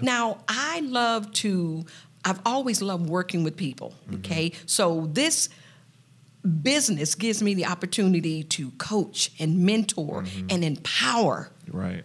Now, I love to, I've always loved working with people, mm-hmm. okay? So this business gives me the opportunity to coach and mentor mm-hmm. and empower Right.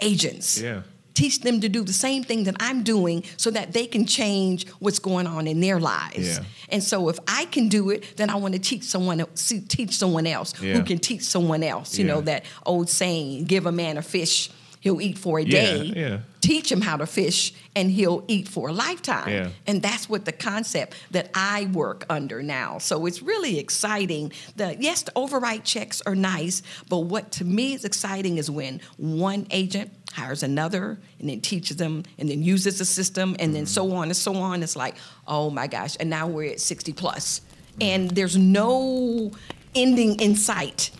agents. Yeah. Teach them to do the same thing that I'm doing so that they can change what's going on in their lives. Yeah. And so if I can do it, then I want to teach someone else, teach someone else Yeah. who can teach someone else. You know, that old saying, give a man a fish, he'll eat for a Yeah, day. yeah. Teach him how to fish and he'll eat for a lifetime. Yeah. And that's what the concept that I work under now. So it's really exciting. The yes, the override checks are nice, but what to me is exciting is when one agent hires another and then teaches them and then uses the system and then mm-hmm. so on and so on. It's like, oh my gosh, and now we're at 60 plus. And there's no ending in sight.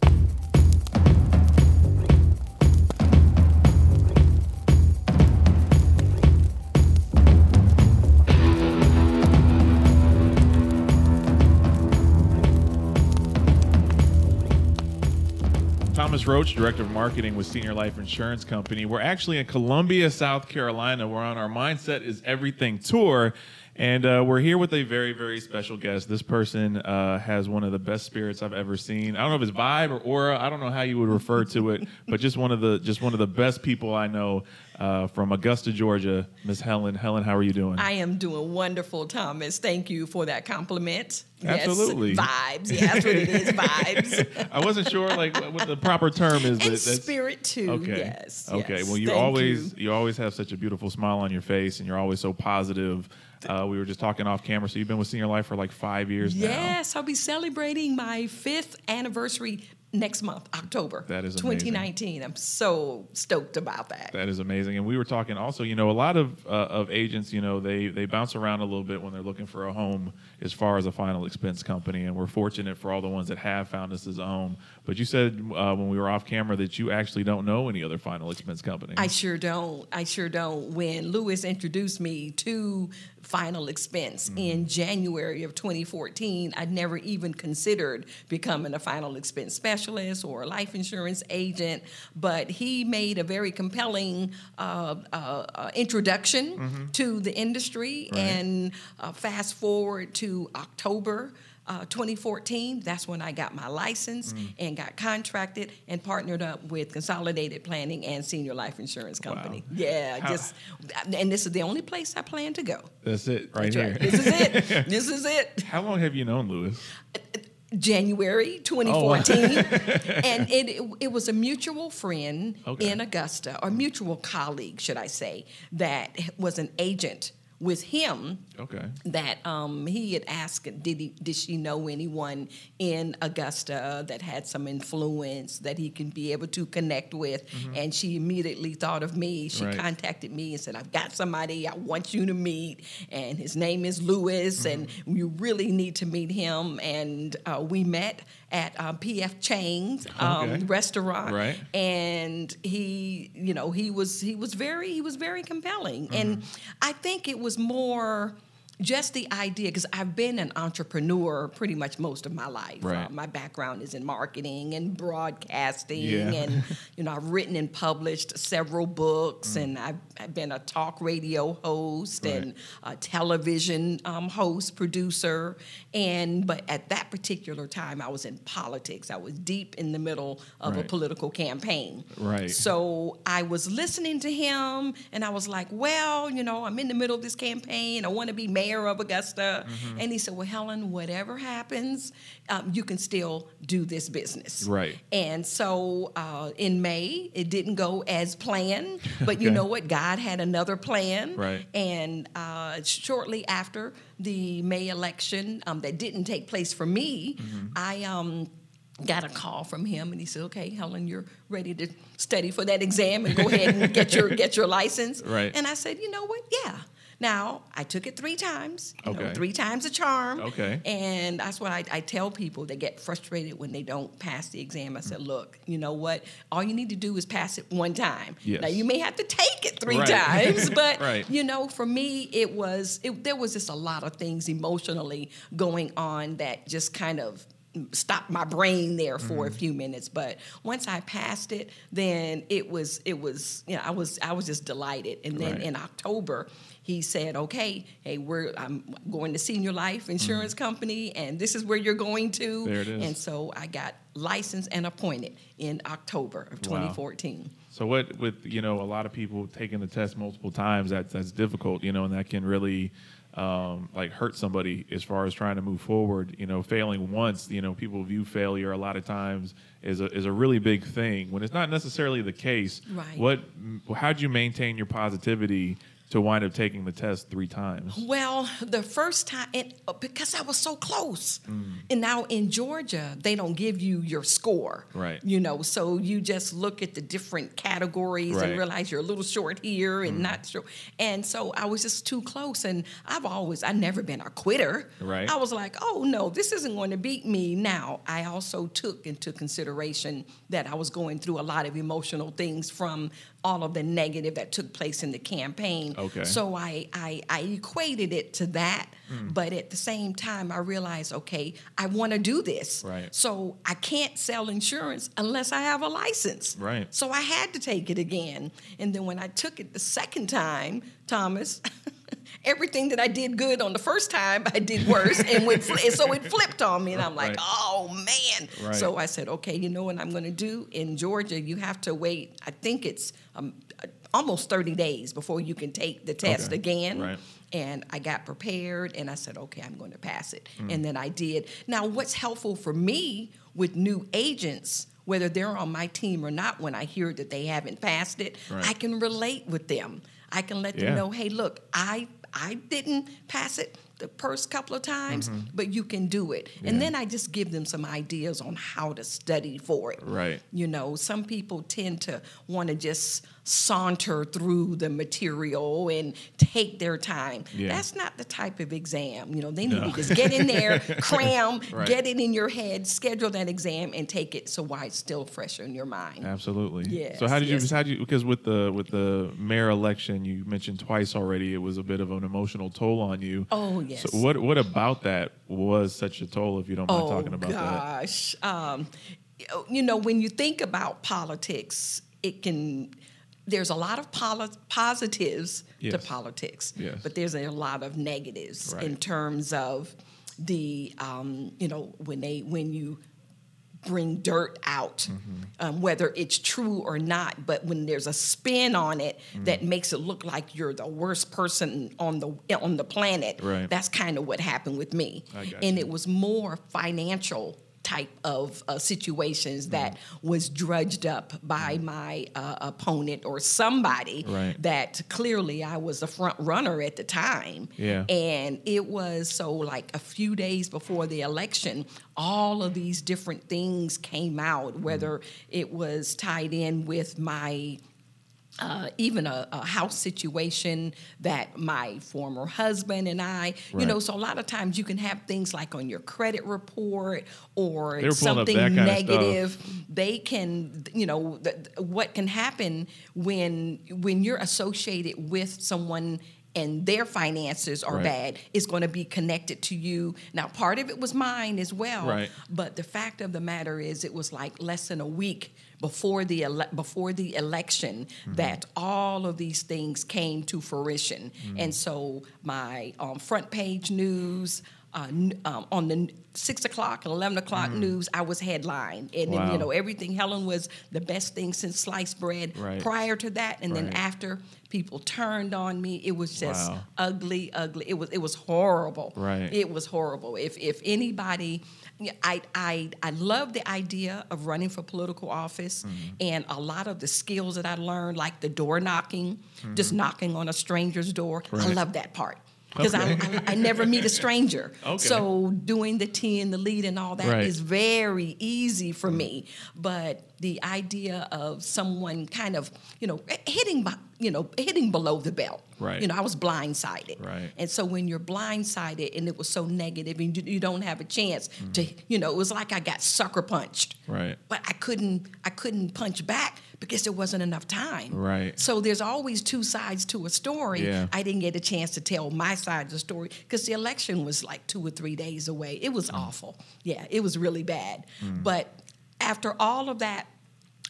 Thomas Roach, Director of Marketing with Senior Life Insurance Company. We're actually in Columbia, South Carolina. We're on our Mindset is Everything tour. And uh, we're here with a very, very special guest. This person uh, has one of the best spirits I've ever seen. I don't know if it's vibe or aura. I don't know how you would refer to it, but just one of the just one of the best people I know uh, from Augusta, Georgia. Miss Helen. Helen, how are you doing? I am doing wonderful, Thomas. Thank you for that compliment. Absolutely. Yes, vibes. Yeah, that's what it is, vibes. I wasn't sure like what, the proper term is. and spirit too. Okay. Yes. Okay. yes. Well, you Thank always you. you. always have such a beautiful smile on your face, and you're always so positive. Uh, we were just talking off camera, so you've been with Senior Life for like five years now. Yes, I'll be celebrating my fifth anniversary next month, October. That is amazing. 2019. I'm so stoked about that. That is amazing. And we were talking also, you know, a lot of uh, of agents, you know, they they bounce around a little bit when they're looking for a home as far as a final expense company. And we're fortunate for all the ones that have found us as a home. But you said uh, when we were off camera that you actually don't know any other final expense company. I sure don't. I sure don't. When Lewis introduced me to Final Expense Mm-hmm. in January of 2014, I'd never even considered becoming a Final Expense specialist or a life insurance agent. But he made a very compelling uh, uh, uh, introduction to the industry. Mm-hmm. Right. And uh, fast forward to October. Uh, 2014, that's when I got my license Mm. and got contracted and partnered up with Consolidated Planning and Senior Life Insurance Company. Wow. Yeah, How- just and this is the only place I plan to go. That's it, right That's here. right. This is it. this is it. How long have you known Lewis? January 2014, and it, it it was a mutual friend Okay. in Augusta, or mutual colleague, should I say, that was an agent with him Okay. that um, he had asked, did he, did she know anyone in Augusta that had some influence that he can be able to connect with? And she immediately thought of me. She Mm-hmm. Right. contacted me and said, "I've got somebody I want you to meet, and his name is Lewis, and Mm-hmm. you really need to meet him." And uh, we met at uh, PF Chang's um, Okay. restaurant, Right. and he you know he was he was very he was very compelling and i think it was more just the idea because i've been an entrepreneur pretty much most of my life Right. Uh, my background is in marketing and broadcasting Yeah. and you know i've written and published several books and I've, I've been a talk radio host Right. and a television um, host producer and but at that particular time i was in politics i was deep in the middle of a political campaign Right. so I was listening to him and I was like, well, you know, I'm in the middle of this campaign. I want to be mayor of Augusta. Mm-hmm. And he said, well, Helen, whatever happens, um, you can still do this business. Right. And so uh, in May, it didn't go as planned, but you know what? God had another plan. Right. And uh, shortly after the May election, um, that didn't take place for me, Mm-hmm. I um, got a call from him, and he said, "Okay, Helen, you're ready to study for that exam and go ahead and get your get your license." Right. And I said, "You know what? Yeah." Now I took it three times. you know, Okay. three times a charm. Okay. And that's what I, I tell people that get frustrated when they don't pass the exam. I said, look, you know what? All you need to do is pass it one time. Yes. Now you may have to take it three Right. times, but Right. you know, for me, it was it, there was just a lot of things emotionally going on that just kind of stopped my brain there for Mm-hmm. a few minutes. But once I passed it, then it was it was you know I was I was just delighted. And then Right. in October, he said, "Okay, hey, we're I'm going to Senior Life Insurance Company, and this is where you're going to." Mm-hmm. There it is. And so I got licensed and appointed in October of Wow. 2014. So what with you know a lot of people taking the test multiple times that's that's difficult you know and that can really um, like hurt somebody as far as trying to move forward you know failing once you know people view failure a lot of times is a is a really big thing when it's not necessarily the case Right. what how'd you maintain your positivity to wind up taking the test three times Well, the first time, and uh, because I was so close, Mm. and now in Georgia, they don't give you your score, Right. You know, so you just look at the different categories Right. Mm. and realize you're a little short here and not sure. And so I was just too close, and I've always, I've never been a quitter. Right. I was like, oh no, this isn't going to beat me. Now, I also took into consideration that I was going through a lot of emotional things from all of the negative that took place in the campaign. Okay. So I, I, I equated it to that, hmm. but at the same time, I realized, okay, I want to do this. Right. So I can't sell insurance unless I have a license. Right. So I had to take it again. And then when I took it the second time, Thomas, everything that I did good on the first time, I did worse. and, went, and so it flipped on me. And I'm like, Right. oh, man. Right. So I said, okay, you know what I'm going to do? In Georgia, you have to wait, I think it's um, almost 30 days before you can take the test Okay. again. Right. And I got prepared and I said, okay, I'm going to pass it. Hmm. And then I did. Now, what's helpful for me with new agents, whether they're on my team or not, when I hear that they haven't passed it. I can relate with them. I can let Yeah. them know, hey, look, I I didn't pass it the first couple of times, but you can do it. Mm-hmm. Yeah. And then I just give them some ideas on how to study for it. Right. You know, some people tend to want to just saunter through the material and take their time. Yeah. That's not the type of exam. You know, they need No. to just get in there, cram, Right. get it in your head, schedule that exam, and take it so why it's still fresh in your mind. Absolutely. Yeah. So how did you? How did you? Because with the with the mayor election, you mentioned twice already. It was a bit of an emotional toll on you. Oh, yes. So what what about that was such a toll? If you don't mind oh, talking about that. gosh. Um, you know, when you think about politics, it can. There's a lot of poli- positives to politics, Yes. but there's a lot of negatives in terms of the, um, you know, when they when you bring dirt out, Mm-hmm. um, whether it's true or not. But when there's a spin on it Mm. that makes it look like you're the worst person on the on the planet, Right. that's kind of what happened with me. And you. it was more financial type of uh, situations that was drudged up by my uh, opponent or somebody Right. that clearly I was a front runner at the time. Yeah. And it was so like a few days before the election, all of these different things came out, whether it was tied in with my uh, even a, a house situation that my former husband and I, you know, so a lot of times you can have things like on your credit report or They were pulling up something that kind of negative. They can, you know, th- what can happen when when you're associated with someone and their finances are Right. bad is going to be connected to you. Now, part of it was mine as well, Right. but the fact of the matter is, it was like less than a week before the ele- before the election Mm-hmm. that all of these things came to fruition, Mm-hmm. and so my um, front page news. Uh, um, on the six o'clock and eleven o'clock news, I was headline, and then Mm. You know everything. Helen was the best thing since sliced bread. Right. Prior to that, and then after, people turned on me. It was just Wow. ugly, ugly. It was it was horrible. Right. It was horrible. If if anybody, I I I love the idea of running for political office, Mm-hmm. and a lot of the skills that I learned, like the door knocking, just knocking on a stranger's door. I Mm-hmm. Love that part. Because Okay. I, I, I never meet a stranger. Okay. So doing the T and the lead and all that is Right. very easy for me. But the idea of someone kind of, you know, hitting, you know, hitting below the belt. Right. You know, I was blindsided. Right. And so when you're blindsided and it was so negative and you, you don't have a chance to, mm. you know, it was like I got sucker punched. Right. But I couldn't, I couldn't punch back because there wasn't enough time. Right. So there's always two sides to a story. Yeah. I didn't get a chance to tell my side of the story because the election was like two or three days away. It was mm. awful. Yeah, it was really bad. Mm. But after all of that,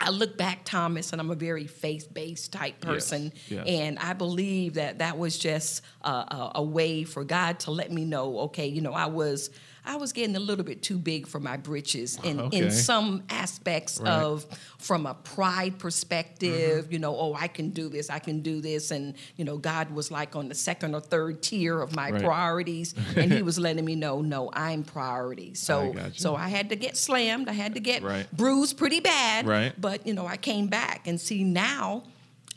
I look back, Thomas, and I'm a very faith based type person. yes. And I believe that that was just a, a, a way for God to let me know, okay, you know, I was. I was getting a little bit too big for my britches in, Okay. in some aspects Right. of from a pride perspective, mm-hmm. you know, oh, I can do this, I can do this. And, you know, God was like on the second or third tier of my Right. priorities. and he was letting me know, no, I'm priority. So I so I had to get slammed. I had to get Right. bruised pretty bad. Right. But, you know, I came back and see now,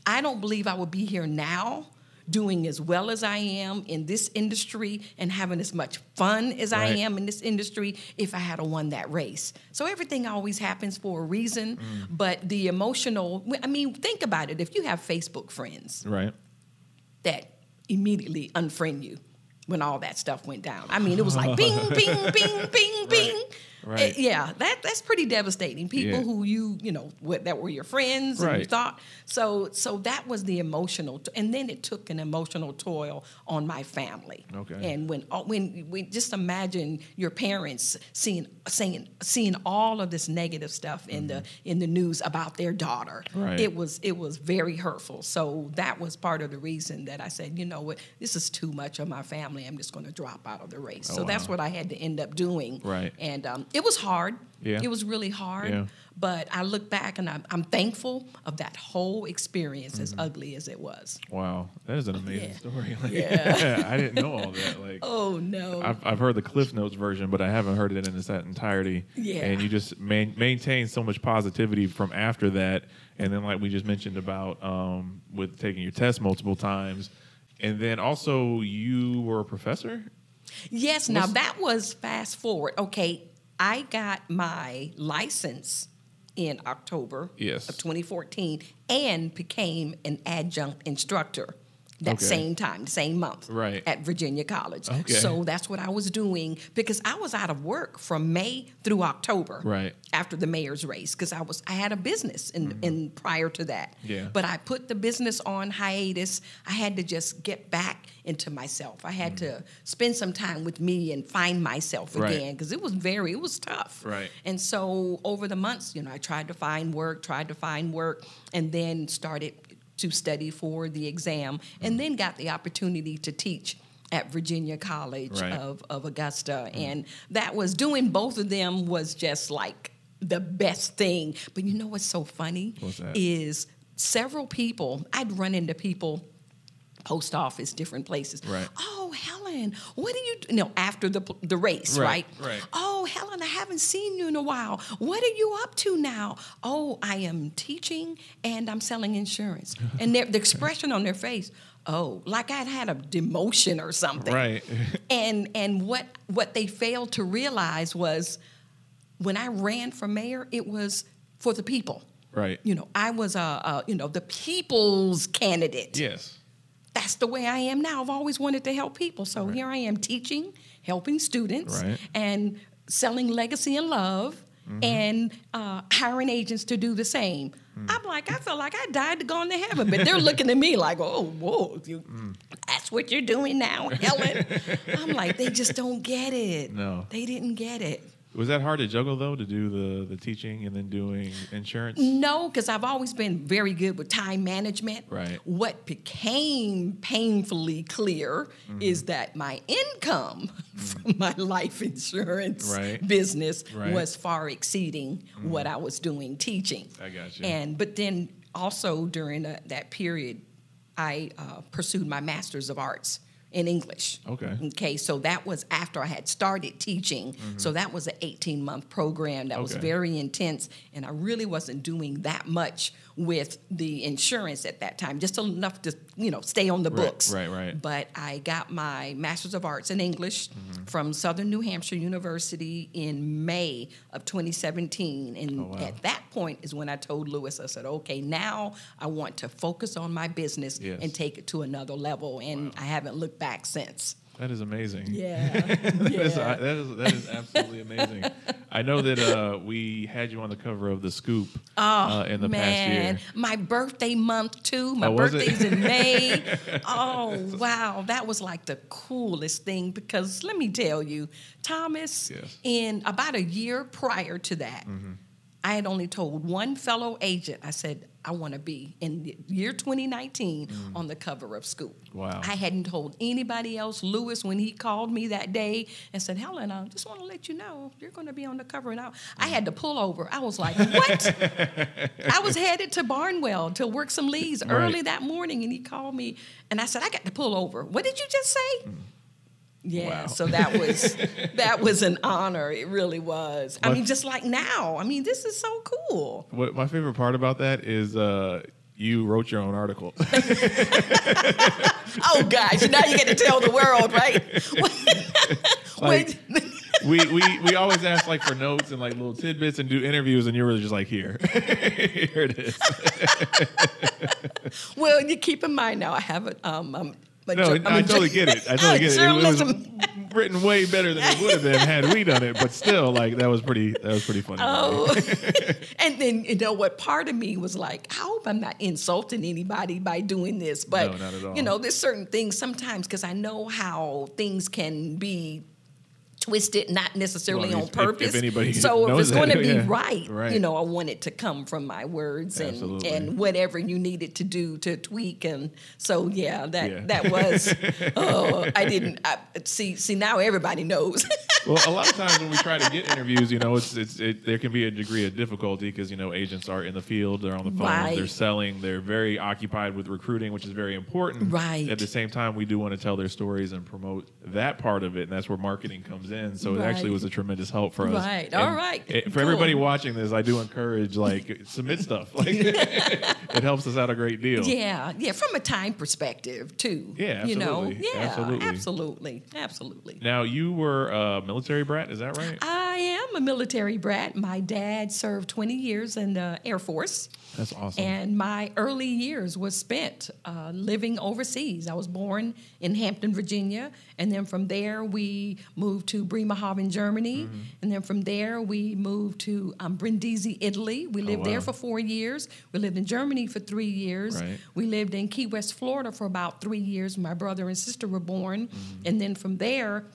I don't believe I would be here now doing as well as I am in this industry and having as much fun as I am in this industry if I had a won that race. So everything always happens for a reason, Mm. but the emotional, I mean, think about it. If you have Facebook friends Right. that immediately unfriend you when all that stuff went down. I mean, it was like bing, bing, bing, bing, bing. Right. Eh, yeah, that that's pretty devastating. People Yeah. who you you know what, that were your friends and you thought so. So that was the emotional, t- and then it took an emotional toll on my family. Okay. And when uh, when when just imagine your parents seeing saying seeing all of this negative stuff in the in the news about their daughter. Mm-hmm. Right. It was it was very hurtful. So that was part of the reason that I said, you know what, this is too much of my family. I'm just going to drop out of the race. Oh, so that's what I had to end up doing. Right. And um, it was hard. Yeah. It was really hard. Yeah. But I look back and I'm, I'm thankful of that whole experience, Mm-hmm. as ugly as it was. Wow. That is an amazing Yeah. story. Like, Yeah. I didn't know all that. Like Oh no. I've, I've heard the Cliff Notes version, but I haven't heard it in its entirety. Yeah. And you just man, maintain so much positivity from after that. And then, like we just mentioned about um, with taking your test multiple times. And then also, you were a professor? Yes, now that was fast forward. Okay, I got my license in October Yes. of 2014 and became an adjunct instructor that Okay. same time, the same month, Right. at Virginia College. Okay. So that's what I was doing because I was out of work from May through October. Right. After the mayor's race, because I was I had a business in, in prior to that. Mm-hmm. Yeah. But I put the business on hiatus. I had to just get back into myself. I had to spend some time with me and find myself Mm-hmm. Right. again because it was very it was tough. Right. And so over the months, you know, I tried to find work, tried to find work, and then started to study for the exam, and then got the opportunity to teach at Virginia College Right. of, of Augusta. Mm. And that was doing both of them was just like the best thing. But you know what's so funny? What's that? Is several people, I'd run into people post office, different places. Right. Oh, Helen, what do you do? No, after the the race, Right, right? right. Oh, haven't seen you in a while. What are you up to now? Oh, I am teaching and I'm selling insurance. And the expression on their face, oh, like I'd had a demotion or something. Right. And and what what they failed to realize was when I ran for mayor, it was for the people. right. You know, I was a, a you know the people's candidate Yes. that's the way I am now. I've always wanted to help people. So Right. here I am teaching, helping students, Right. and selling legacy and love. Mm-hmm. And uh, hiring agents to do the same. Mm. I'm like, I feel like I died to go into heaven, but they're looking at me like, oh, whoa, you, Mm. that's what you're doing now, Helen. I'm like, they just don't get it. No. they didn't get it. Was that hard to juggle though, to do the the teaching and then doing insurance? No, because I've always been very good with time management. Right. What became painfully clear Mm-hmm. is that my income from my life insurance Right. business Right. was far exceeding what I was doing teaching. I got you. And but then also during that that period, I uh, pursued my master's of arts in English. Okay. Okay, so that was after I had started teaching. So that was an 18 month program that was Mm-hmm. Very intense, and I really wasn't doing that much with the insurance at that time, just enough to you know stay on the Right, books. right, right. But I got my Master's of Arts in English mm-hmm. from Southern New Hampshire University in May of 2017, and Oh, wow. at that point is when I told Lewis, I said, "Okay, now I want to focus on my business Yes. and take it to another level," and I haven't looked back since. That is amazing. Yeah, that, is, yeah. that is that is absolutely amazing. I know that uh, we had you on the cover of the Scoop uh, in the past Oh, Man, year. my birthday month too. My Oh, birthday's in May. oh wow, that was like the coolest thing because let me tell you, Thomas, Yes. Mm-hmm. in about a year prior to that, I had only told one fellow agent. I said I want to be in the year 2019 on the cover of Scoop. Mm. Wow. I hadn't told anybody else. Lewis, when he called me that day and said, "Helen, I just want to let you know you're going to be on the cover," and I, I had to pull over. I was like, "What?" I was headed to Barnwell to work some leads Right. early that morning, and he called me, and I said, "I got to pull over." What did you just say? Yeah. Wow. so that was that was an honor. It really was. I My- mean, just like now. I mean, this is so cool. What my favorite part about that is uh, you wrote your own article. Oh gosh, now you get to tell the world, right? Like- we, we we always ask like for notes and like little tidbits and do interviews, and you were just like here, here it is. well, you keep in mind now. I have a um. um No, I, a jo- totally get it. I totally get it. It was written way better than it would have been had we done it, but still, like that was pretty. That was pretty funny. Oh, and then you know what? Part of me was like, I hope I'm not insulting anybody by doing this, but No, not at all. you know, there's certain things sometimes because I know how things can be twisted, not necessarily Well, on if- if purpose. anybody so if it's going to be yeah. right, Right. you know, I want it to come from my words and and whatever you needed to do to tweak. And so yeah, that Yeah. that was. oh, I didn't I, see. See now everybody knows. well, a lot of times when we try to get interviews, you know, it's it's it, there can be a degree of difficulty because you know agents are in the field, they're on the phone, Right. they're selling, they're very occupied with recruiting, which is very important. Right. At the same time, we do want to tell their stories and promote that part of it, and that's where marketing comes in. So it actually was a tremendous help for us. Right. And All right. it- for Cool. everybody watching this, I do encourage like submit stuff. Like it helps us out a great deal. Yeah, yeah, from a time perspective too. Yeah, you know, absolutely, yeah, absolutely. absolutely, absolutely. Now you were a military brat, is that right? I am a military brat. My dad served 20 years in the Air Force, That's awesome. and my early years was spent uh, living overseas. I was born in Hampton, Virginia, and then from there we moved to Bremerhaven, Germany, Mm-hmm. and then from there we moved to um, Brindisi, Italy. We lived Oh, wow. there for four years. We lived in Germany for three years. Right. We lived in Key West, Florida for about three years. My brother and sister were born. Mm-hmm. And then from there,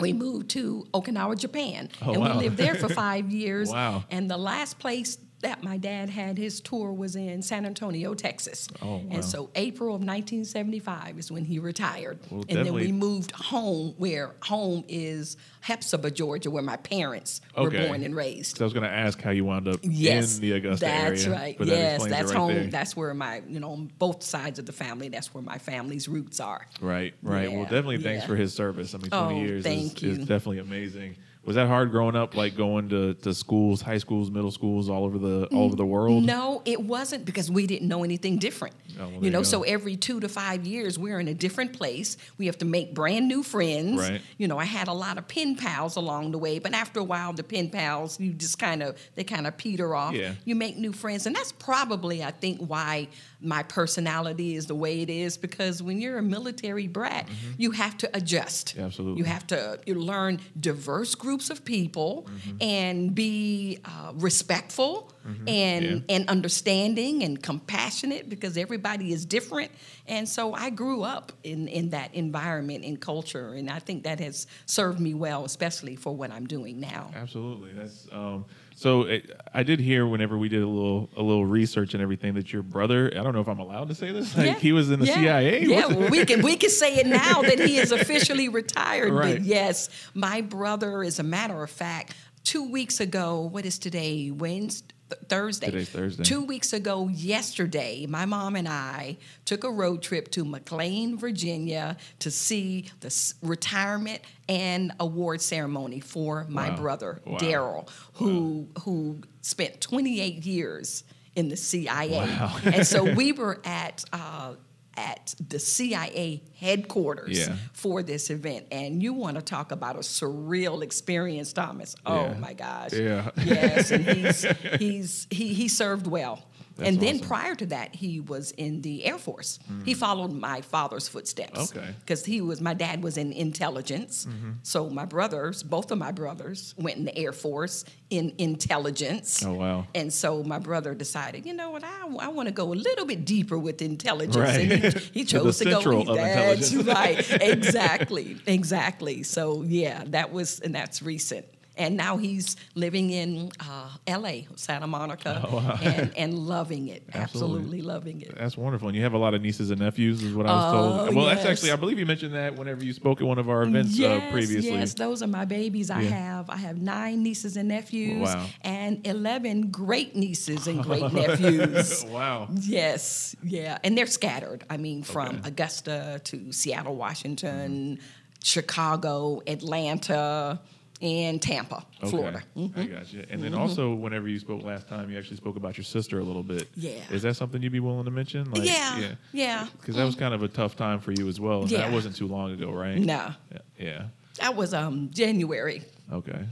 we moved to Okinawa, Japan. Oh, and wow. we lived there for five years. Wow. And the last place that my dad had his tour was in San Antonio, Texas. Oh, wow. And so April of 1975 is when he retired. Well, and then we moved home, where home is Hephzibah, Georgia, where my parents were born and raised. So I was going to ask how you wound up Yes, in the Augusta that's area. right. yes, that's right home. there. That's where my, you know, on both sides of the family. That's where my family's roots are. Right, right. well, Yeah, definitely thanks yeah. for his service. I mean, 20 Oh, years thank is, is definitely amazing. Was that hard growing up, like going to, to schools, high schools, middle schools, all over the all over the world? No, it wasn't because we didn't know anything different. Oh, well, you you know, go. so every two to five years, we're in a different place. We have to make brand new friends. Right. You know, I had a lot of pen pals along the way, but after a while, the pen pals, you just kind of they kind of peter off. Yeah. You make new friends, and that's probably, I think, why my personality is the way it is. Because when you're a military brat, you have to adjust. Mm-hmm. Absolutely. You have to you learn diverse groups of people Mm-hmm. and be uh, respectful and Yeah. and understanding and compassionate because everybody is different. And so I grew up in in that environment and culture, and I think that has served me well, especially for what I'm doing now. Absolutely. That's um, so. It, I did hear whenever we did a little a little research and everything that your brother. I don't know if I'm allowed to say this. Like Yeah. he was in the Yeah. CIA. Yeah, well, we can we can say it now that he is officially retired. Right. But yes, my brother, as a matter of fact, two weeks ago, what is today? Wednesday. Th- Thursday. Today's Thursday. Two weeks ago, yesterday, my mom and I took a road trip to McLean, Virginia, to see the s- retirement and award ceremony for my Wow. brother Wow. Daryl, who who spent 28 years in the CIA. Wow. and so we were at. Uh, at the CIA headquarters Yeah. for this event, and you want to talk about a surreal experience, Thomas? Oh Yeah. my gosh! Yeah. yes, and he's he's he he served well. That's and then awesome. prior to that, he was in the Air Force. He followed my father's footsteps. Okay. Because he was, my dad was in intelligence. Mm-hmm. So my brothers, both of my brothers, went in the Air Force in intelligence. Oh, wow. And so my brother decided, you know what, I, I want to go a little bit deeper with intelligence. Right. And he, he To chose to, go. central of That's intelligence. right. Exactly. exactly. So yeah, that was, and that's recent. And now he's living in uh, L.A., Santa Monica, Oh, wow. and, and loving it. Absolutely. Absolutely loving it. That's wonderful. And you have a lot of nieces and nephews, is what I was Oh, told. Well, that's actually, I believe you mentioned that whenever you spoke at one of our events yes, uh, previously. Yes, those are my babies. I Yeah. have I have nine nieces and nephews, Wow. and eleven great nieces and great nephews. wow. Yes, yeah, and they're scattered. I mean, from Okay. Augusta to Seattle, Washington, Chicago, Atlanta, and Tampa, Okay. Florida. Mm. I got you. And then also, whenever you spoke last time, you actually spoke about your sister a little bit. Yeah. Is that something you'd be willing to mention? Like, yeah, yeah. Because that was kind of a tough time for you as well. And Yeah. that wasn't too long ago, right? No, Yeah. yeah. that was um January. Okay.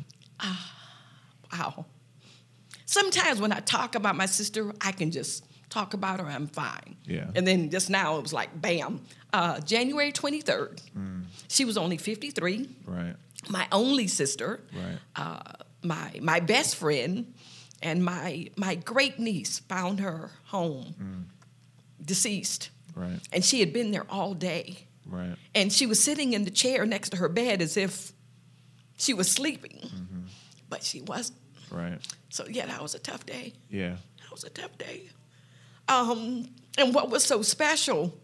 Wow. Sometimes when I talk about my sister, I can just talk about her, I'm fine. Yeah. And then just now it was like, bam. Uh, January 23rd, Mm. she was only 53, Right. My only sister, Right. uh, my, my best friend, and my, my great niece found her home Mm. deceased. Right. And she had been there all day. Right. And she was sitting in the chair next to her bed as if she was sleeping, Mm-hmm. but she wasn't. Right. So yeah, that was a tough day. Yeah. That was a tough day. Um, and what was so special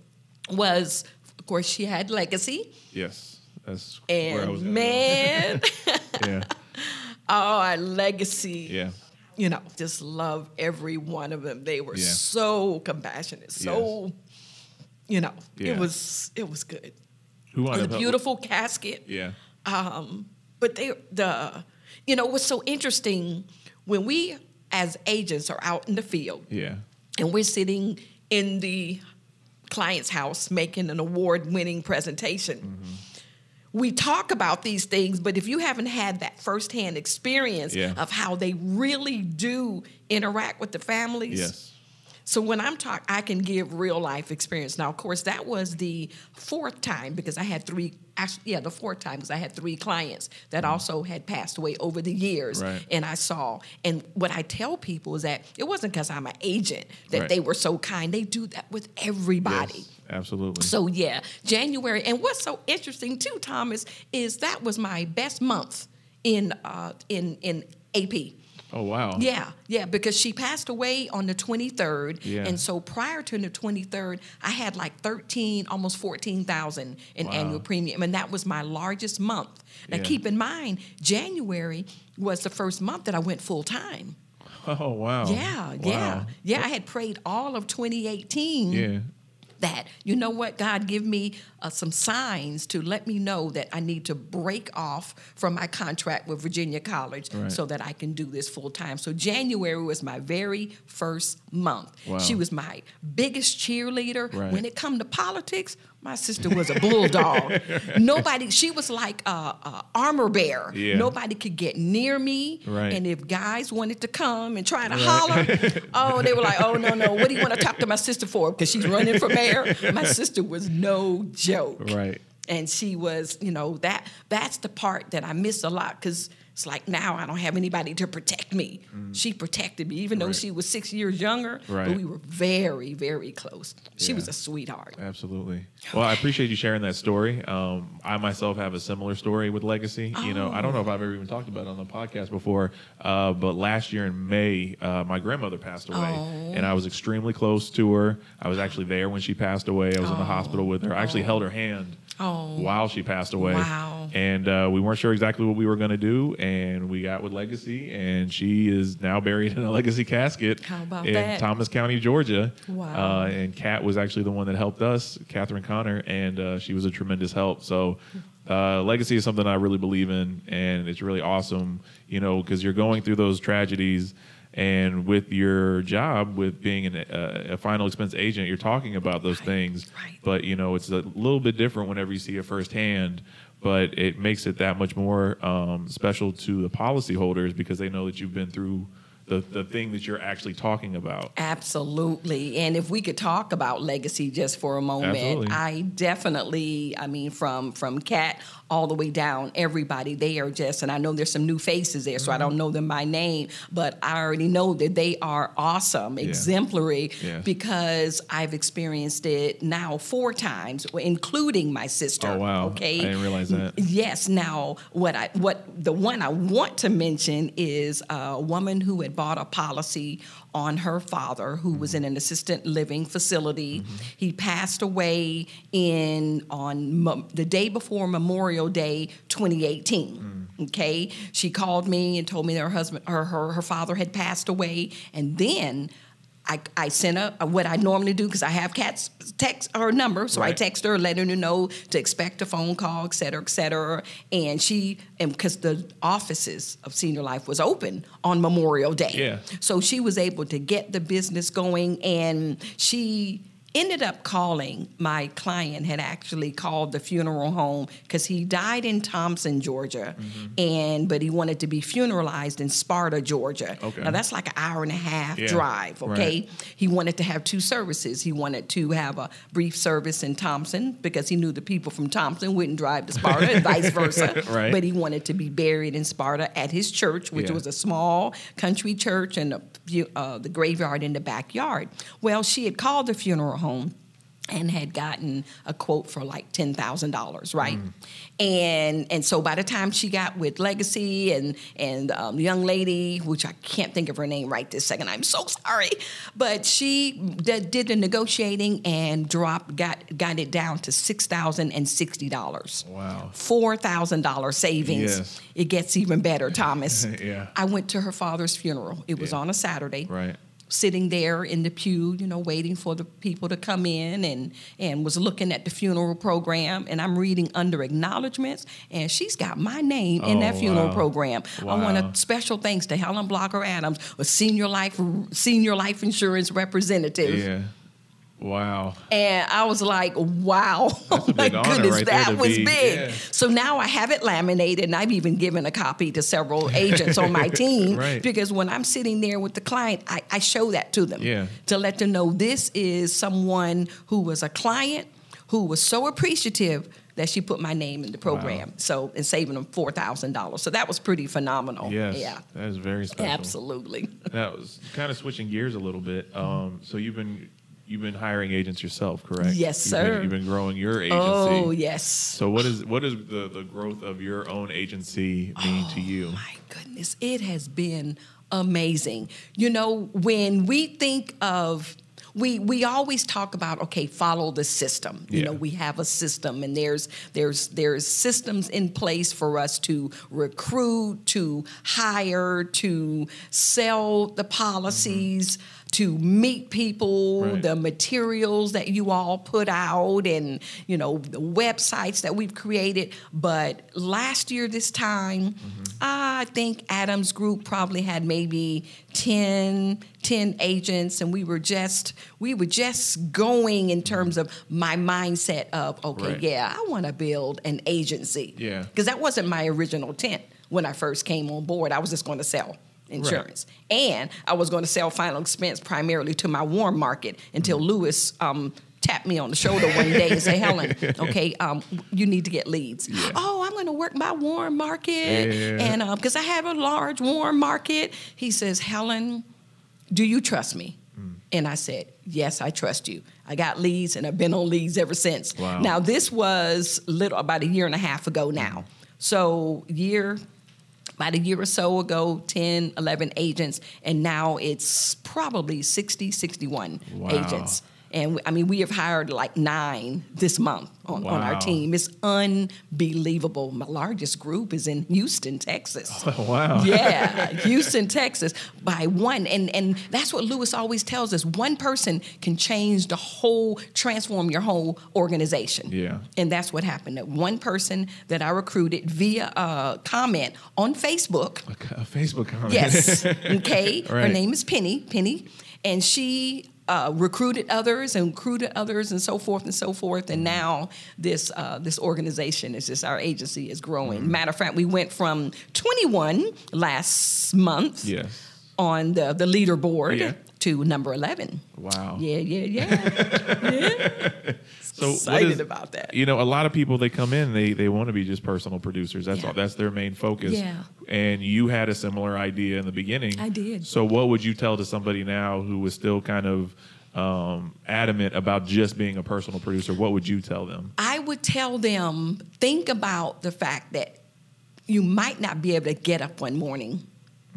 was, of course, she had legacy, Yes. That's where I was and man, Yeah. oh, our legacy. Yeah. You know, just love every one of them. They were Yeah. so compassionate, so you know, Yeah. it was it was good. Who And a help- beautiful casket. Yeah. Um, but they the you know what's so interesting when we as agents are out in the field Yeah. and we're sitting in the client's house making an award-winning presentation. Mm-hmm. We talk about these things, but if you haven't had that firsthand experience Yeah. of how they really do interact with the families, Yes. so when I'm talking, I can give real life experience. Now, of course, that was the fourth time because I had three. Actually, yeah, the fourth time because I had three clients that also had passed away over the years, Mm. Right. and I saw. And what I tell people is that it wasn't because I'm an agent that Right. they were so kind. They do that with everybody. Yes. Absolutely. So yeah, January. And what's so interesting too, Thomas, is that was my best month in uh, in in AP. oh wow. Yeah, yeah, because she passed away on the 23rd. Yeah. And so prior to the 23rd, I had like 13, almost 14,000 in Wow. annual premium. And that was my largest month. Now, Yeah. keep in mind, January was the first month that I went full time. Oh wow. Yeah, yeah. Wow. Yeah, I had prayed all of 2018 Yeah. That you know what god give me uh, some signs to let me know that i need to break off from my contract with virginia college Right. so that i can do this full time so january was my very first month Wow. she was my biggest cheerleader Right. when it come to politics my sister was a bulldog. Nobody she was like a, a armor bearer Yeah. nobody could get near me. Right. and if guys wanted to come and try to holler oh they were like oh no no what do you want to talk to my sister for? Because she's running for mayor. My sister was no joke. Right. and she was you know that that's the part that i miss a lot because it's like now i don't have anybody to protect me she protected me even though Mm. Right. she was six years younger Right. but we were very very close she Yeah. was a sweetheart Absolutely. Well, I appreciate you sharing that story. Um, I myself have a similar story with Legacy. You know, I don't know if I've ever even talked about it on the podcast before, uh, but last year in May, uh, my grandmother passed away, Oh. and I was extremely close to her. I was actually there when she passed away. I was in the Oh. hospital with her. I actually held her hand Oh. while she passed away. Wow. And uh, we weren't sure exactly what we were going to do, and we got with Legacy, and she is now buried in a Legacy casket How about in that? Thomas County, Georgia. Wow. Uh, and Kat was actually the one that helped us, Catherine Connor, and uh, she was a tremendous help. So. Uh, legacy is something I really believe in, and it's really awesome, you know, because you're going through those tragedies, and with your job, with being an, uh, a final expense agent, you're talking about those things. right. But you know, it's a little bit different whenever you see it firsthand. But it makes it that much more um, special to the policyholders because they know that you've been through the, the thing that you're actually talking about. Absolutely. And if we could talk about legacy just for a moment, Absolutely. I definitely, I mean, from from Kat all the way down, everybody, they are just, and I know there's some new faces there, so I Mm-hmm. don't know them by name, but I already know that they are awesome, exemplary, Yes. because I've experienced it now four times, including my sister. Oh, wow. Okay. I didn't realize that. Yes. Now, what I what the one I want to mention is a woman who had bought a policy on her father, who was in an assisted living facility. He passed away in on mo- the day before Memorial Day, 2018. Okay, she called me and told me that her husband, her her, her father had passed away, and then. I, I sent her what I normally do because I have Kat's text her number, so I text her, letting her know to expect a phone call, et cetera, et cetera. And she, and because the offices of Senior Life was open on Memorial Day, Yeah. so she was able to get the business going, and she ended up calling my client had actually called the funeral home because he died in thompson georgia Mm-hmm. and but he wanted to be funeralized in sparta georgia Okay. now that's like an hour and a half Yeah. drive okay Right. he wanted to have two services. He wanted to have a brief service in Thompson because he knew the people from Thompson wouldn't drive to Sparta and vice versa. Right. But he wanted to be buried in Sparta at his church, which Yeah. was a small country church and a, uh, the graveyard in the backyard. Well, she had called the funeral home and had gotten a quote for like ten thousand dollars, right? And and so by the time she got with Legacy and and um, young lady, which I can't think of her name right this second, I'm so sorry, but she d- did the negotiating and dropped got got it down to six thousand and sixty dollars. Wow. Four thousand dollar savings. Yes. It gets even better, Thomas. Yeah. I went to her father's funeral. It was Yeah. on a Saturday Right. Sitting there in the pew, you know, waiting for the people to come in and and was looking at the funeral program and I'm reading under acknowledgments and she's got my name in that Oh, funeral wow. program. I want Wow. a special thanks to Helen Blocker Adams, a senior life senior life insurance representative. Yeah. Wow. And I was like, wow, oh my goodness, right that was be- big. yeah. So now I have it laminated, and I've even given a copy to several agents on my team Right. because when I'm sitting there with the client, I, I show that to them Yeah. to let them know this is someone who was a client who was so appreciative that she put my name in the program. So and saving them four thousand dollars. So that was pretty phenomenal. Yes. Yeah. That is very special. Absolutely. That was kind of switching gears a little bit. Um, so you've been you've been hiring agents yourself, correct? Yes, You've been- sir. you've been growing your oh, agency. Oh yes. So what is what is the, the growth of your own agency mean to you? Oh, my goodness, it has been amazing. You know, when we think of we we always talk about okay, follow the system. You Yeah. know, we have a system and there's there's there's systems in place for us to recruit, to hire, to sell the mm-hmm. policies, to meet people, Right. the materials that you all put out and you know the websites that we've created but last year this time mm-hmm. i think adams group probably had maybe 10 10 agents and we were just we were just going in terms of my mindset of okay Right. yeah i want to build an agency Yeah. because that wasn't my original intent when i first came on board i was just going to sell insurance and i was going to sell final expense primarily to my warm market until Mm-hmm. lewis um, tapped me on the shoulder one day and said helen okay um, you need to get leads Yeah. oh i'm going to work my warm market Yeah. and because i have a large warm market he says helen do you trust me Mm. and I said, Yes, I trust you. I got leads and I've been on leads ever since. Wow. Now, this was little about a year and a half ago now. So, year, about a year or so ago, 10, 11 agents, and now it's probably 60, 61 Wow. agents. And I mean, we have hired like nine this month on, on our team. It's unbelievable. My largest group is in Houston, Texas. Oh, wow. Yeah, Houston, Texas, by one, and and that's what Lewis always tells us. One person can change the whole, transform your whole organization. Yeah. and that's what happened. That one person that I recruited via a comment on Facebook. A, a Facebook comment. Yes, okay. Her name is Penny. Penny, and she. Uh, recruited others and recruited others and so forth and so forth and now this uh, this organization is just our agency is growing. Mm-hmm. Matter of fact, we went from 21 last month on the the leaderboard Yeah. to number 11. Wow. Yeah, yeah, yeah. yeah. So Excited is- about that. You know, a lot of people they come in, they they want to be just personal producers. That's Yeah. all. That's their main focus. Yeah. And you had a similar idea in the beginning. I did. So what would you tell to somebody now who was still kind of um, adamant about just being a personal producer? What would you tell them? I would tell them think about the fact that you might not be able to get up one morning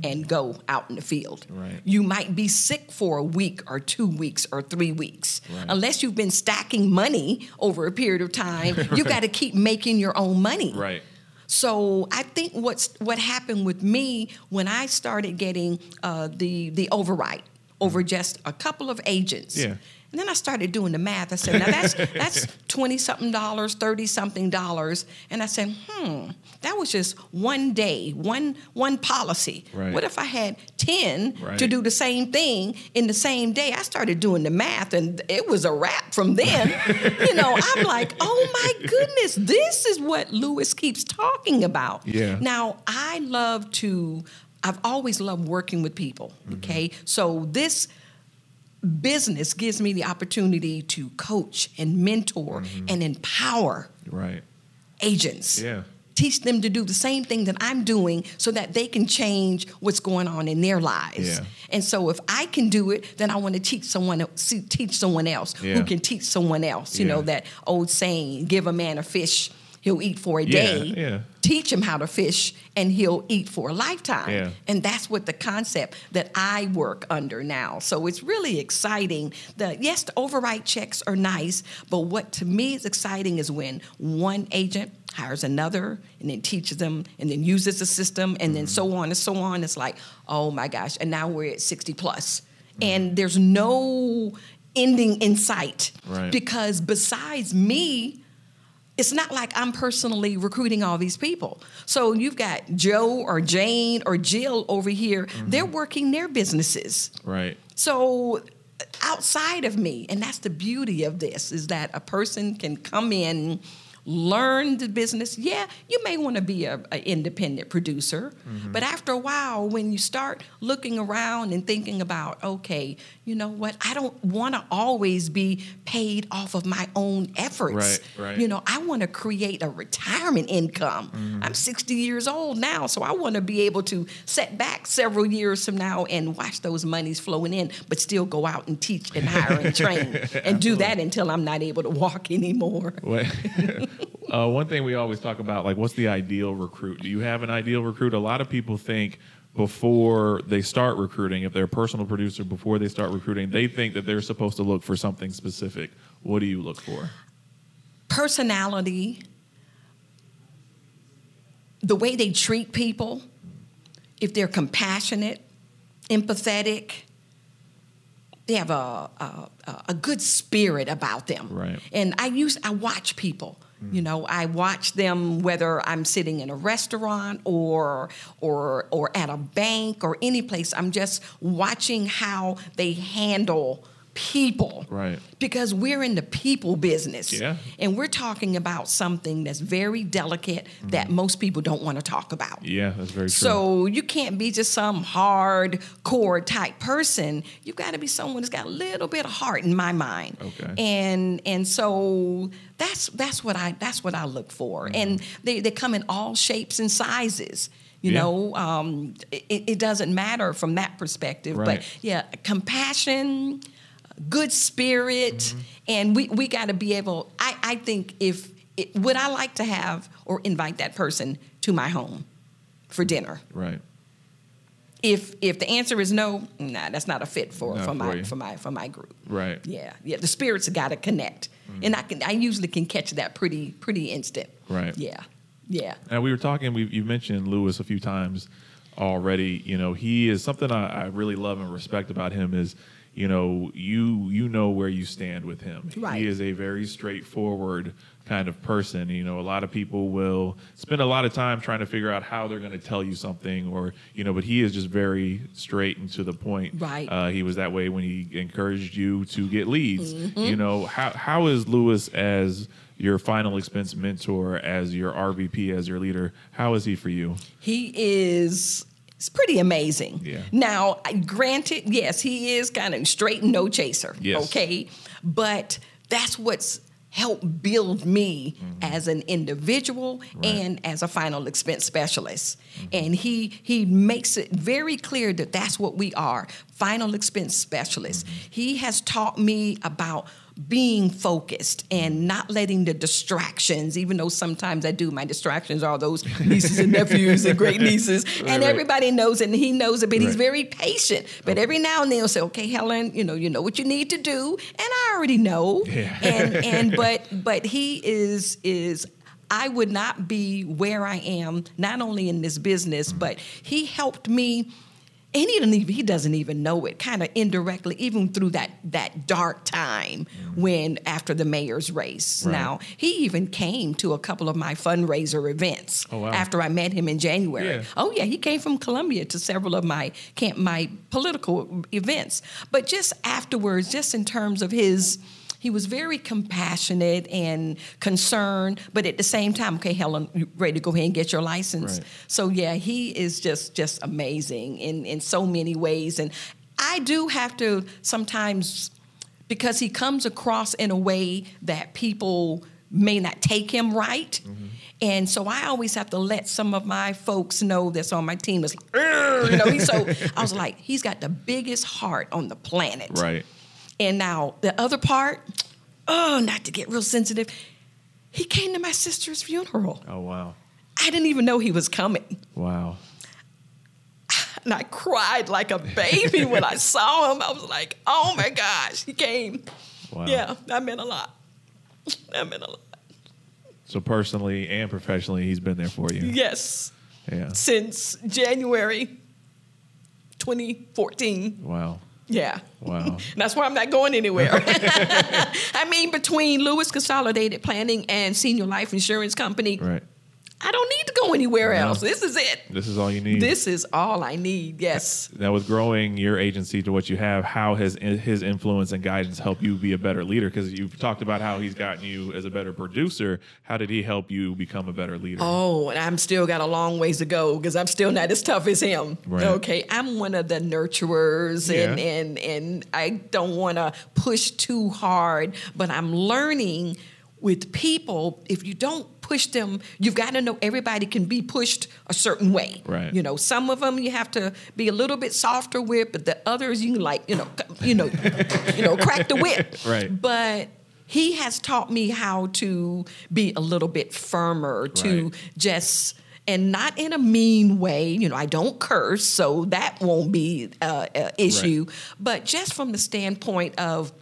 and go out in the field. Right. You might be sick for a week or two weeks or three weeks. Right. Unless you've been stacking money over a period of time, you got to keep making your own money. Right. So I think what's what happened with me when I started getting uh, the the override over just a couple of agents. Yeah. And then I started doing the math. I said, now that's that's twenty something dollars, thirty something dollars, and I said, hmm, that was just one day, one one policy. Right. What if I had ten Right. to do the same thing in the same day? I started doing the math, and it was a wrap from then. you know, I'm like, oh my goodness, this is what Lewis keeps talking about. Yeah. Now I love to. I've always loved working with people. Mm-hmm. Okay, so this business gives me the opportunity to coach and mentor mm-hmm. and empower Right. agents. Yeah. Teach them to do the same thing that I'm doing so that they can change what's going on in their lives. Yeah. And so if I can do it, then I want to teach someone else, teach someone else Yeah. who can teach someone else. You know that old saying, give a man a fish, he'll eat for a Yeah, day. yeah. Teach him how to fish and he'll eat for a lifetime. Yeah. And that's what the concept that I work under now. So it's really exciting. The yes, the override checks are nice, but what to me is exciting is when one agent hires another and then teaches them and then uses the system and then mm-hmm. so on and so on. It's like, oh my gosh, and now we're at 60 plus. Mm-hmm. And there's no ending in sight. Right. Because besides me, it's not like I'm personally recruiting all these people. So you've got Joe or Jane or Jill over here, mm-hmm. they're working their businesses. Right. So outside of me, and that's the beauty of this, is that a person can come in, learn the business. Yeah, you may want to be a, a independent producer, mm-hmm. but after a while, when you start looking around and thinking about, okay, you know what, I don't want to always be paid off of my own efforts. Right, right. You know, I want to create a retirement income. Mm-hmm. I'm 60 years old now, so I want to be able to set back several years from now and watch those monies flowing in, but still go out and teach and hire and train and do that until I'm not able to walk anymore. Uh, one thing we always talk about, like, what's the ideal recruit? Do you have an ideal recruit? A lot of people think before they start recruiting, if they're a personal producer, before they start recruiting, they think that they're supposed to look for something specific. What do you look for? Personality, the way they treat people, if they're compassionate, empathetic, they have a, a, a good spirit about them. Right. And I use I watch people. You know, I watch them whether I'm sitting in a restaurant or or or at a bank or any place. I'm just watching how they handle people. Right. Because we're in the people business. Yeah. And we're talking about something that's very delicate that most people don't want to talk about. Yeah, that's very true. So you can't be just some hardcore type person. You've got to be someone that's got a little bit of heart in my mind. Okay. And and so that's that's what I that's what I look for. And they, they come in all shapes and sizes. You Yeah. know, um, it, it doesn't matter from that perspective. Right. But yeah, compassion, good spirit, Mm-hmm. and we, we got to be able. I, I think if it, would I like to have or invite that person to my home for dinner. right. if if the answer is no, nah, that's not a fit for Not for for my you. for my for my group. Right. Yeah, yeah. The spirits got to connect, and I can I usually can catch that pretty pretty instant. Right. Yeah, yeah. And we were talking. We you mentioned Lewis a few times already. You know, he is something I, I really love and respect about him is, you know, you you know where you stand with him. Right. He is a very straightforward kind of person. You know, a lot of people will spend a lot of time trying to figure out how they're going to tell you something, or you know, but he is just very straight and to the point. Right. Uh, he was that way when he encouraged you to get leads. Mm-hmm. You know, how how is Lewis as your final expense mentor, as your RVP, as your leader? How is he for you? He is. It's pretty amazing. Yeah. Now, I- granted, yes, he is kind of straight and no chaser. Yes. Okay, but that's what's helped build me as an individual Mm-hmm. Right. and as a final expense specialist. Mm-hmm. And he he makes it very clear that that's what we are, final expense specialists. Mm-hmm. He has taught me about being focused and not letting the distractions, even though sometimes I do, my distractions are those nieces and nephews and great nieces, and right. everybody knows it and he knows it, but he's very patient. But every now and then he'll say, Okay, Helen, you know, you know what you need to do, and I already know. Yeah. And and but but he is is I would not be where I am, not only in this business, but he helped me and he doesn't even he doesn't even know it kind of indirectly even through that that dark time mm. when after the mayor's race Right. now he even came to a couple of my fundraiser events Oh, wow. after i met him in january Yeah. oh yeah he came from columbia to several of my camp my political events but just afterwards just in terms of his he was very compassionate and concerned, but at the same time, okay, Helen, you ready to go ahead and get your license? Right. So yeah, he is just just amazing in in so many ways, and I do have to sometimes because he comes across in a way that people may not take him right. Mm-hmm. And so I always have to let some of my folks know that's on my team is, "Urgh," you know, he's so I was like, he's got the biggest heart on the planet. Right. And now the other part, oh, not to get real sensitive, he came to my sister's funeral. Oh wow. I didn't even know he was coming. Wow. And I cried like a baby when I saw him. I was like, oh my gosh, he came. Wow. Yeah, that meant a lot. That meant a lot. So personally and professionally, he's been there for you. Yes, Yeah. since January 2014. Wow. Yeah. Wow. That's why I'm not going anywhere. I mean, between Lewis Consolidated Planning and Senior Life Insurance Company, Right. I don't need to go anywhere No. else. This is it. This is all you need. This is all I need. Yes. now, with growing your agency to what you have, how has his influence and guidance helped you be a better leader? Because you've talked about how he's gotten you as a better producer. How did he help you become a better leader? Oh, and I'm still got a long ways to go because I'm still not as tough as him. Right. Okay, I'm one of the nurturers, and and and I don't want to push too hard, but I'm learning with people. If you don't push them, you've got to know everybody can be pushed a certain way. Right. You know, some of them you have to be a little bit softer with, but the others you can like, you know, you know, you know, crack the whip. Right. But he has taught me how to be a little bit firmer, to Right. just and not in a mean way. You know, I don't curse, so that won't be uh, an issue. But just from the standpoint of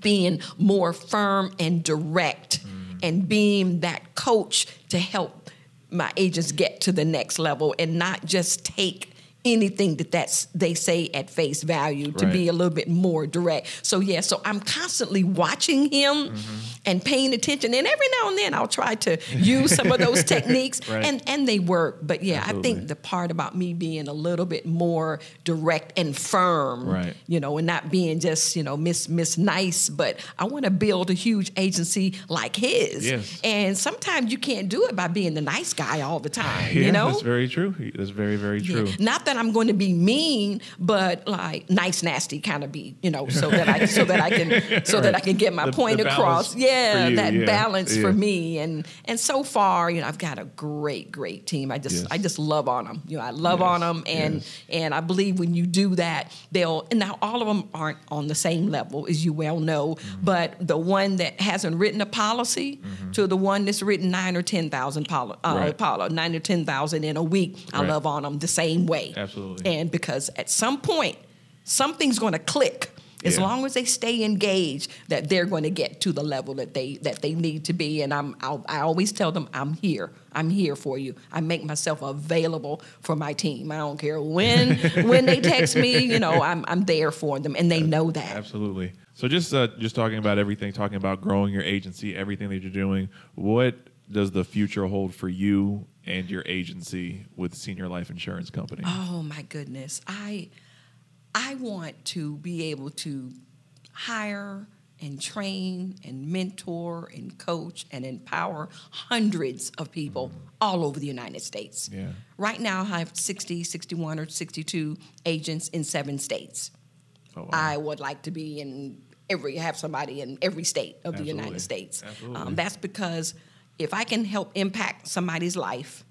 being more firm and direct, and being that coach to help my agents get to the next level, and not just take anything that that's they say at face value to be a little bit more direct. So yeah, so I'm constantly watching him mm-hmm. and paying attention. And every now and then I'll try to use some of those techniques Right. and and they work. But yeah, I think the part about me being a little bit more direct and firm, Right. you know, and not being just, you know, Miss Miss Nice, but I want to build a huge agency like his. Yes. And sometimes you can't do it by being the nice guy all the time, yeah, you know? that's very true. That's very, very Yeah. true. Not that I'm going to be mean, but like nice, nasty kind of be, you know, so that I so that I can so that I can get my The- point the across. Yeah, you, that yeah, balance yeah. for me, and and so far, you know, I've got a great, great team. I just Yes. I just love on them. You know, I love Yes, on them, and yes. and I believe when you do that, they'll. And now all of them aren't on the same level, as you well know. Mm-hmm. But the one that hasn't written a policy to the one that's written nine or ten thousand poli- uh, Right. poli- nine or ten thousand in a week, I Right. love on them the same way. Absolutely. And because at some point, something's going to click. As Yeah. long as they stay engaged, that they're going to get to the level that they that they need to be. And I'm I'll, I always tell them I'm here. I'm here for you. I make myself available for my team. I don't care when when they text me. You know, I'm I'm there for them, and they know that. Absolutely. So just uh, just talking about everything, talking about growing your agency, everything that you're doing. What does the future hold for you and your agency with Senior Life Insurance Company? Oh my goodness. I I want to be able to hire and train and mentor and coach and empower hundreds of people all over the United States. Yeah. Right now I have 60, 61 or 62 agents in 7 states. Oh, wow. I would like to be in every have somebody in every state of the United States. Absolutely. Um, that's because if I can help impact somebody's life,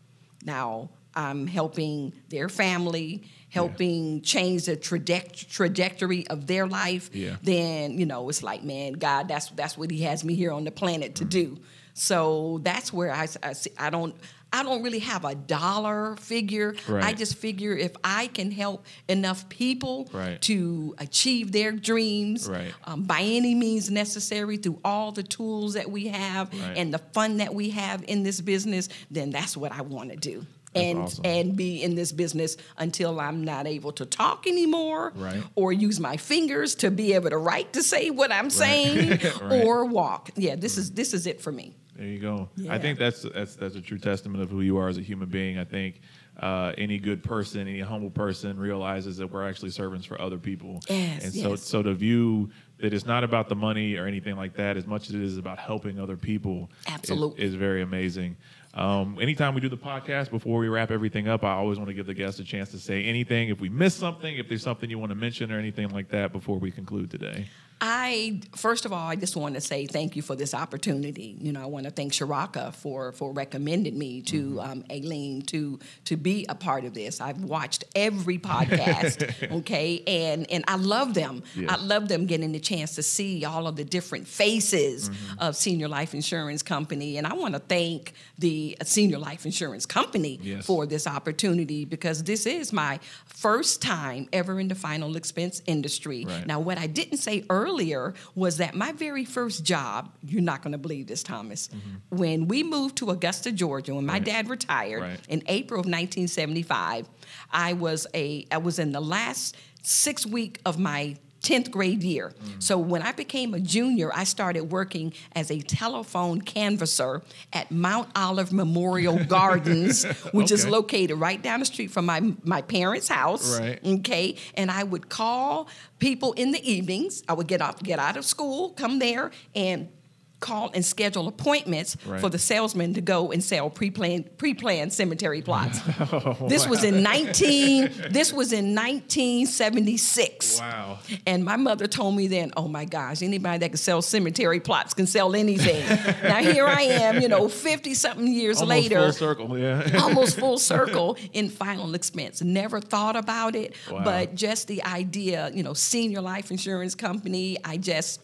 now I'm helping their family, helping change the traje- trajectory of their life. Yeah. Then you know it's like, man, God, that's that's what He has me here on the planet to mm. do. So that's where I, I, see, I don't. I don't really have a dollar figure. I just figure if I can help enough people Right. to achieve their dreams Right. um, by any means necessary through all the tools that we have Right. and the fun that we have in this business, then that's what I want to do. and awesome. and be in this business until I'm not able to talk anymore, Right. or use my fingers to be able to write to say what I'm saying, Right. or walk. Yeah, this is this is it for me. There you go. I think that's that's that's a true testament of who you are as a human being. I think uh, any good person, any humble person, realizes that we're actually servants for other people. Yes, and so yes. so to view that it's not about the money or anything like that, as much as it is about helping other people, is- Absolutely. is, very amazing. Um, anytime we do the podcast, before we wrap everything up, I always want to give the guests a chance to say anything. If we miss something, if there's something you want to mention or anything like that before we conclude today. I first of all, I just want to say thank you for this opportunity. You know, I want to thank Sharaka for for recommending me to Mm-hmm. um, Aileen to to be a part of this. I've watched every podcast, okay, and and I love them. Yes. I love them getting the chance to see all of the different faces Mm-hmm. of Senior Life Insurance Company, and I want to thank the Senior Life Insurance Company Yes. for this opportunity because this is my first time ever in the final expense industry. Right. Now, what I didn't say earlier was that my very first job, you're not going to believe this, Thomas, when we moved to Augusta, Georgia, when my Mm-hmm. Right. dad retired Right. in April of 1975, I was a I was in the last six week of my 10th grade year. Mm. So when I became a junior, I started working as a telephone canvasser at Mount Olive Memorial Gardens, which is located right down the street from my my parents' house. Right. Okay, and I would call people in the evenings. I would get out get out of school, come there, and call and schedule appointments Right. for the salesman to go and sell pre-planned pre-planned cemetery plots. Oh, this was in 19 this was in 1976. Wow. And my mother told me then, oh my gosh, anybody that can sell cemetery plots can sell anything. now here I am, you know, 50 something years Almost later full circle, yeah. almost full circle in final expense. Never thought about it, Wow. but just the idea, you know, senior life insurance company, I just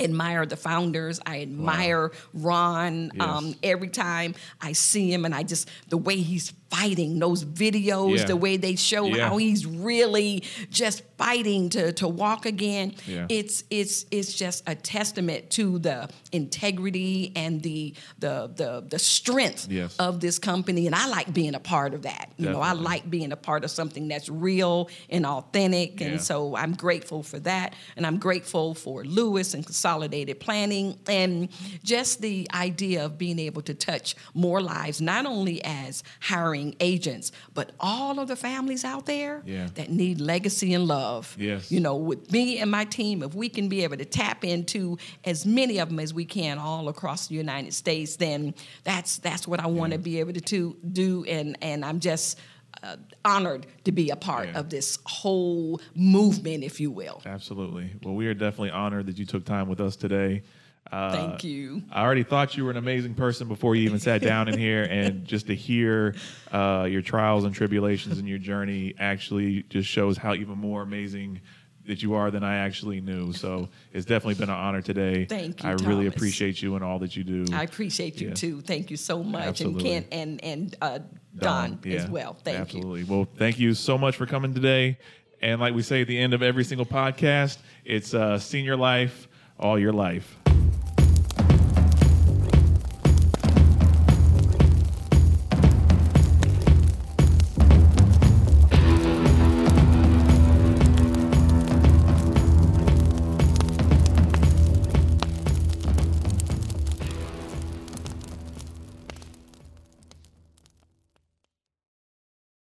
admire the founders. I admire Ron. Yes. Um, every time I see him and I just, the way he's fighting, those videos, Yeah. the way they show Yeah. how he's really just fighting to, to walk again. Yeah. It's, it's, it's just a testament to the integrity and the, the, the, the strength Yes. of this company, and I like being a part of that. You know, I like being a part of something that's real and authentic, and so I'm grateful for that. And I'm grateful for Lewis and Consolidated Planning, and just the idea of being able to touch more lives, not only as hiring agents, but all of the families out there Yeah. that need legacy and love. Yes. You know, with me and my team, if we can be able to tap into as many of them as we can all across the United States, then that's that's what I want to be able to, to do, and and I'm just uh, honored to be a part Yeah. of this whole movement, if you will. Absolutely. Well, we are definitely honored that you took time with us today. Uh, Thank you. I already thought you were an amazing person before you even sat down in here, and just to hear uh, your trials and tribulations and your journey actually just shows how even more amazing that you are than I actually knew. So it's definitely been an honor today. Thank you, I really appreciate you and all that you do. I appreciate you Yeah. too. Thank you so much, Absolutely. and Kent and and uh, Don, yeah, as well. Thank you. absolutely. Well, thank you so much for coming today. And like we say at the end of every single podcast, it's uh, senior life, all your life.